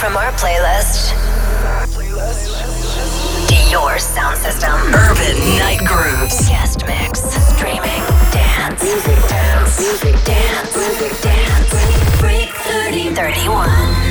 from our playlist to your sound system. Urban Night Grooves. Guest mix. Streaming. Dance. Music dance. Music dance. Music dance. Break 3031.